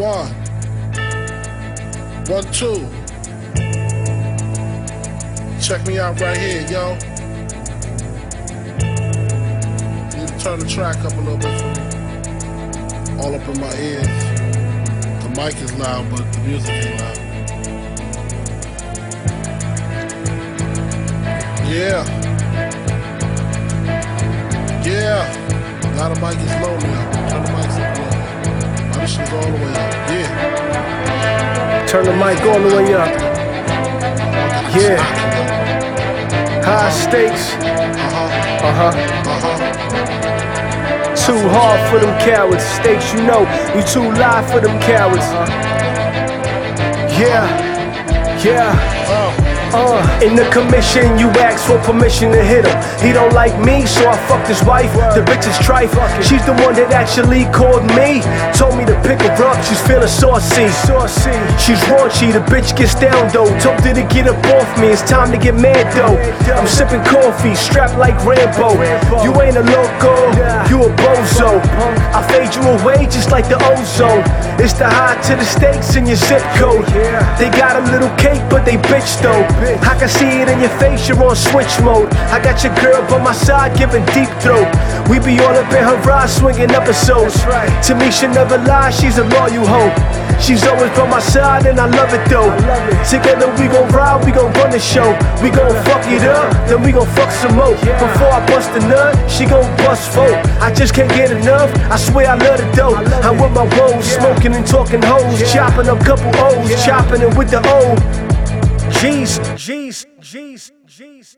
One. One, two. Check me out right here, yo. To turn the track up a little bit for me. All up in my ears. The mic is loud, but the music ain't loud. Yeah. Yeah. Now the mic is low now. Turn the mic Turn the mic the way up. Yeah. Hi-Stakes. Uh-huh. Uh huh. Uh-huh. Too hard for them cowards. Stakes, you know, we too live for them cowards. Yeah. Yeah. Uh. In the commission, you ask for permission to hit him. He don't like me, so I fucked his wife. The bitch is trife. She's the one that actually called me. Told me to pick her up, she's feeling saucy. Saucy. She's raunchy, the bitch gets down though. Told her to get up off me, it's time to get mad though. I'm sipping coffee, strapped like Rambo. You ain't a loco, you a bozo. Fade you away just like the ozone. It's the high to the stakes in your zip code. They got a little cake, but they bitch though. I can see it in your face, you're on switch mode. I got your girl by my side, giving deep throat. We be all up in her ride, swinging episodes. To me, she never lies, she's a loyal hoe. She's always by my side, and I love it though. Together we gon' ride, we gon' run the show. We gon' fuck it up, then we gon' fuck some more. Before I bust a nut, she gon' bust four. I just can't get enough, I swear I love it though. I'm with my woes, smoking and talking hoes, chopping up couple O's, chopping it with the O. G's, G's, G's, G's.